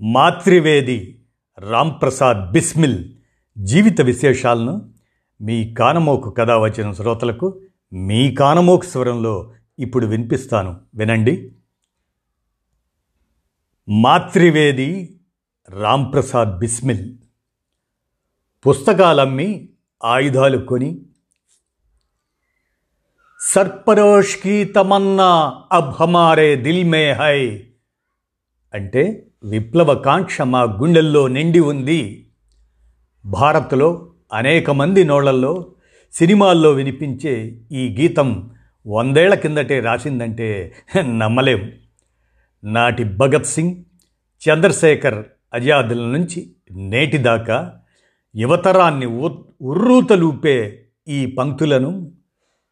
మాతృవేది రాంప్రసాద్ బిస్మిల్ జీవిత విశేషాలను మీ కానమోకు కథ వచ్చిన శ్రోతలకు మీ కానమోకు స్వరంలో ఇప్పుడు వినిపిస్తాను. వినండి. మాతృవేది రాంప్రసాద్ బిస్మిల్. పుస్తకాలమ్మి ఆయుధాలు కొని సర్పరోష్కి తమన్నా అబ్ హమారే దిల్ మే హై అంటే విప్లవకాంక్ష మా గుండెల్లో నిండి ఉంది. భారత్లో అనేక మంది నోళ్ళల్లో సినిమాల్లో వినిపించే ఈ గీతం వందేళ్ళ కిందటే రాసిందంటే నమ్మలేం. నాటి భగత్ సింగ్ చంద్రశేఖర్ అజాదుల నుంచి నేటిదాకా యువతరాన్ని ఉర్రూతలూపే ఈ పంక్తులను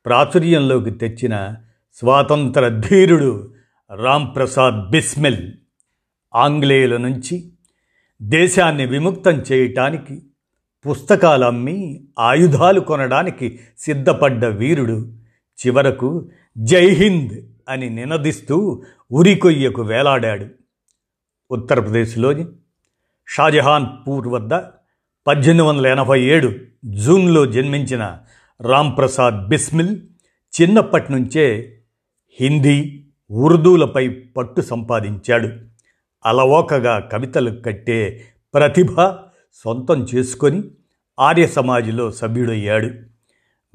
ప్రాచుర్యంలోకి తెచ్చిన స్వాతంత్ర ధీరుడు రాంప్రసాద్ బిస్మిల్. ఆంగ్లేయుల నుంచి దేశాన్ని విముక్తం చేయటానికి పుస్తకాలు అమ్మి ఆయుధాలు కొనడానికి సిద్ధపడ్డ వీరుడు చివరకు జై హింద్ అని నినదిస్తూ ఉరికొయ్యకు వేలాడాడు. ఉత్తరప్రదేశ్లోని షాజహాన్పూర్ వద్ద పద్దెనిమిది వందల ఎనభై ఏడు జూన్లో జన్మించిన రాంప్రసాద్ బిస్మిల్ చిన్నప్పటి నుంచే హిందీ ఉర్దూలపై పట్టు సంపాదించాడు. అలవోకగా కవితలు కట్టే ప్రతిభ సొంతం చేసుకొని ఆర్య సమాజంలో సభ్యుడయ్యాడు.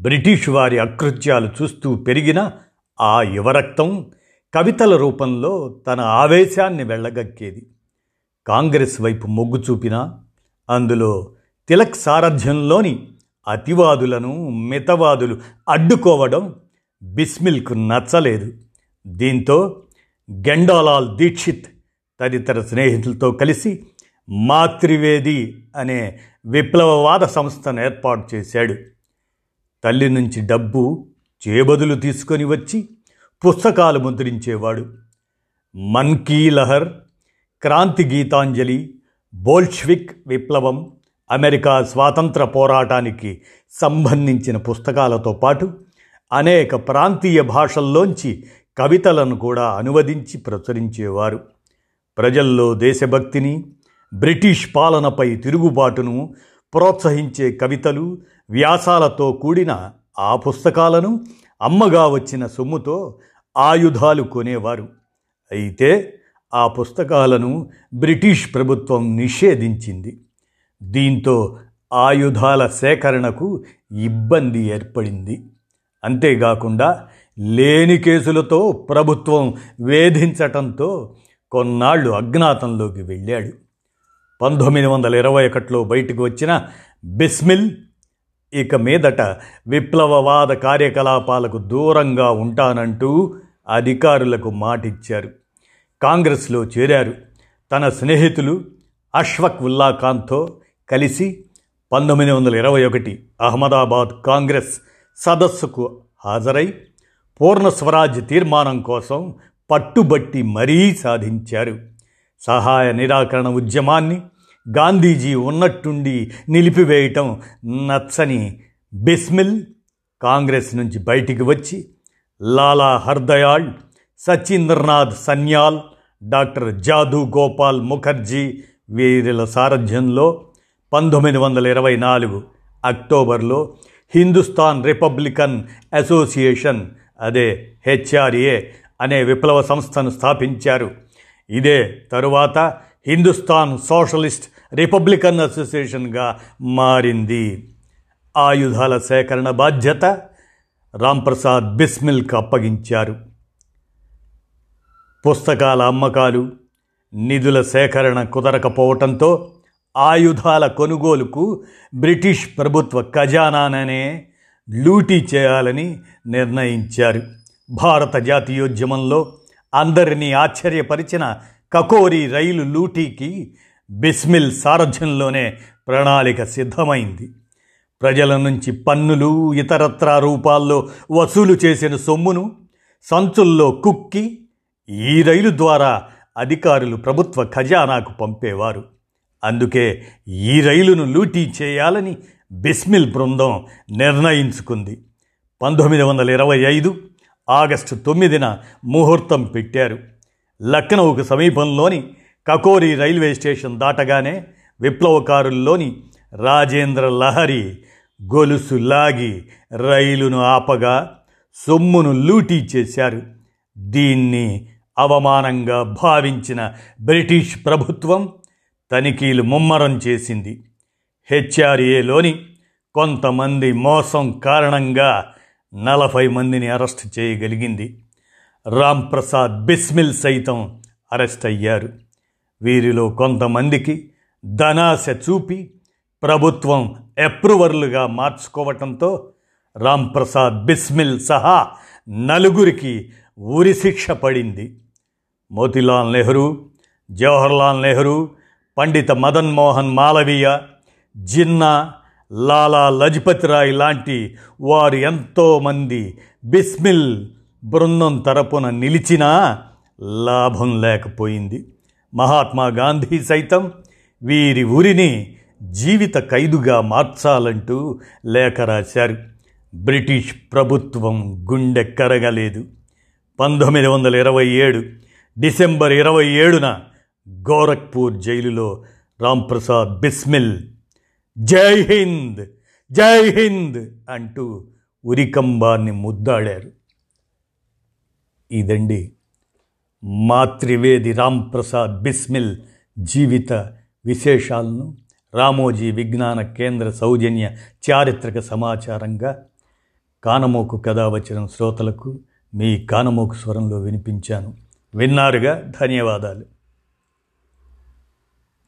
బ్రిటిష్ వారి అకృత్యాలు చూస్తూ పెరిగిన ఆ యువరక్తం కవితల రూపంలో తన ఆవేశాన్ని వెళ్ళగక్కేది కాంగ్రెస్ వైపు మొగ్గు చూపినా అందులో తిలక్ సారథ్యంలోని అతివాదులను మితవాదులు అడ్డుకోవడం బిస్మిల్కు నచ్చలేదు. దీంతో గెండాలాల్ దీక్షిత్ తదితర స్నేహితులతో కలిసి మాతృవేది అనే విప్లవవాద సంస్థను ఏర్పాటు చేశాడు. తల్లి నుంచి డబ్బు చేబదులు తీసుకొని వచ్చి పుస్తకాలు ముద్రించేవాడు. మన్ కీ లహర్ క్రాంతి గీతాంజలి బోల్ష్విక్ విప్లవం అమెరికా స్వాతంత్ర పోరాటానికి సంబంధించిన పుస్తకాలతో పాటు అనేక ప్రాంతీయ భాషల్లోంచి కవితలను కూడా అనువదించి ప్రచురించేవారు. ప్రజల్లో దేశభక్తిని బ్రిటిష్ పాలనపై తిరుగుబాటును ప్రోత్సహించే కవితలు వ్యాసాలతో కూడిన ఆ పుస్తకాలను అమ్మగా వచ్చిన సొమ్ముతో ఆయుధాలు కొనేవారు. అయితే ఆ పుస్తకాలను బ్రిటిష్ ప్రభుత్వం నిషేధించింది. దీంతో ఆయుధాల సేకరణకు ఇబ్బంది ఏర్పడింది. అంతేకాకుండా లేని కేసులతో ప్రభుత్వం వేధించటంతో కొన్నాళ్ళు అజ్ఞాతంలోకి వెళ్ళాడు. పంతొమ్మిది వందల ఇరవై ఒకటిలో బయటకు వచ్చిన బిస్మిల్ ఇక మీదట విప్లవవాద కార్యకలాపాలకు దూరంగా ఉంటానంటూ అధికారులకు మాటిచ్చారు. కాంగ్రెస్లో చేరారు. తన స్నేహితులు అష్వక్ ఉల్లా ఖాన్తో కలిసి పంతొమ్మిది వందల ఇరవై ఒకటి అహ్మదాబాద్ కాంగ్రెస్ సదస్సుకు హాజరై పూర్ణ స్వరాజ్ తీర్మానం కోసం పట్టుబట్టి మరీ సాధించారు. సహాయ నిరాకరణ ఉద్యమాన్ని గాంధీజీ ఉన్నట్టుండి నిలిపివేయటం నచ్చని బిస్మిల్ కాంగ్రెస్ నుంచి బయటికి వచ్చి లాలా హర్దయాళ్ సచీంద్రనాథ్ సన్యాల్ డాక్టర్ జాదు గోపాల్ ముఖర్జీ వీరుల సారథ్యంలో పంతొమ్మిది వందల ఇరవై నాలుగు అక్టోబర్లో హిందుస్థాన్ రిపబ్లికన్ అసోసియేషన్ అదే హెచ్ఆర్ఏ అనే విప్లవ సంస్థను స్థాపించారు. ఇదే తరువాత హిందుస్థాన్ సోషలిస్ట్ రిపబ్లికన్ అసోసియేషన్గా మారింది. ఆయుధాల సేకరణ బాధ్యత రాంప్రసాద్ బిస్మిల్కి అప్పగించారు. పుస్తకాల అమ్మకాలు నిధుల సేకరణ కుదరకపోవటంతో ఆయుధాల కొనుగోలుకు బ్రిటిష్ ప్రభుత్వ ఖజానాననే లూటీ చేయాలని నిర్ణయించారు. భారత జాతీయోద్యమంలో అందరినీ ఆశ్చర్యపరిచిన కకోరి రైలు లూటీకి బిస్మిల్ సారథ్యంలోనే ప్రణాళిక సిద్ధమైంది. ప్రజల నుంచి పన్నులు ఇతరత్రా రూపాల్లో వసూలు చేసిన సొమ్మును సంచుల్లో కుక్కి ఈ రైలు ద్వారా అధికారులు ప్రభుత్వ ఖజానాకు పంపేవారు. అందుకే ఈ రైలును లూటీ చేయాలని బిస్మిల్ బృందం నిర్ణయించుకుంది. పంతొమ్మిది వందల ఇరవై ఐదు ఆగస్టు తొమ్మిదిన ముహూర్తం పెట్టారు. లక్నౌకు సమీపంలోని కకోరి రైల్వే స్టేషన్ దాటగానే విప్లవకారుల్లోని రాజేంద్ర లహరి గొలుసు లాగి రైలును ఆపగా సొమ్మును లూటీ చేశారు. దీన్ని అవమానంగా భావించిన బ్రిటిష్ ప్రభుత్వం తనిఖీలు ముమ్మరం చేసింది. హెచ్ఆర్ఏలోని కొంతమంది మోసం కారణంగా నలభై మందిని అరెస్ట్ చేయగలిగింది. రామ్ ప్రసాద్ బిస్మిల్ సైతం అరెస్ట్ అయ్యారు. వీరిలో కొంతమందికి ధనాశ చూపి ప్రభుత్వం అప్రూవర్లుగా మార్చుకోవటంతో రాంప్రసాద్ బిస్మిల్ సహా నలుగురికి ఉరిశిక్ష పడింది. మోతిలాల్ నెహ్రూ జవహర్లాల్ నెహ్రూ పండిత మదన్ మోహన్ మాలవీయ జిన్నా లాలా లజపతి రాయ్ లాంటి వారు ఎంతోమంది బిస్మిల్ బృందం తరపున నిలిచినా లాభం లేకపోయింది. మహాత్మా గాంధీ సైతం వీరి ఊరిని జీవిత ఖైదుగా మార్చాలంటూ లేఖ రాశారు. బ్రిటిష్ ప్రభుత్వం గుండె కరగలేదు. పంతొమ్మిది వందల ఇరవై ఏడు డిసెంబర్ ఇరవై ఏడున గోరఖ్పూర్ జైలులో రాంప్రసాద్ బిస్మిల్ జై హింద్ జై హింద్ అంటూ ఉరికంబాన్ని ముద్దాడారు. ఇదండి మాతృవేది రాంప్రసాద్ బిస్మిల్ జీవిత విశేషాలను. రామోజీ విజ్ఞాన కేంద్ర సౌజన్య చారిత్రక సమాచారంగా కానమోకు కథ వచ్చిన శ్రోతలకు మీ కానమోకు స్వరంలో వినిపించాను. విన్నారుగా? ధన్యవాదాలు.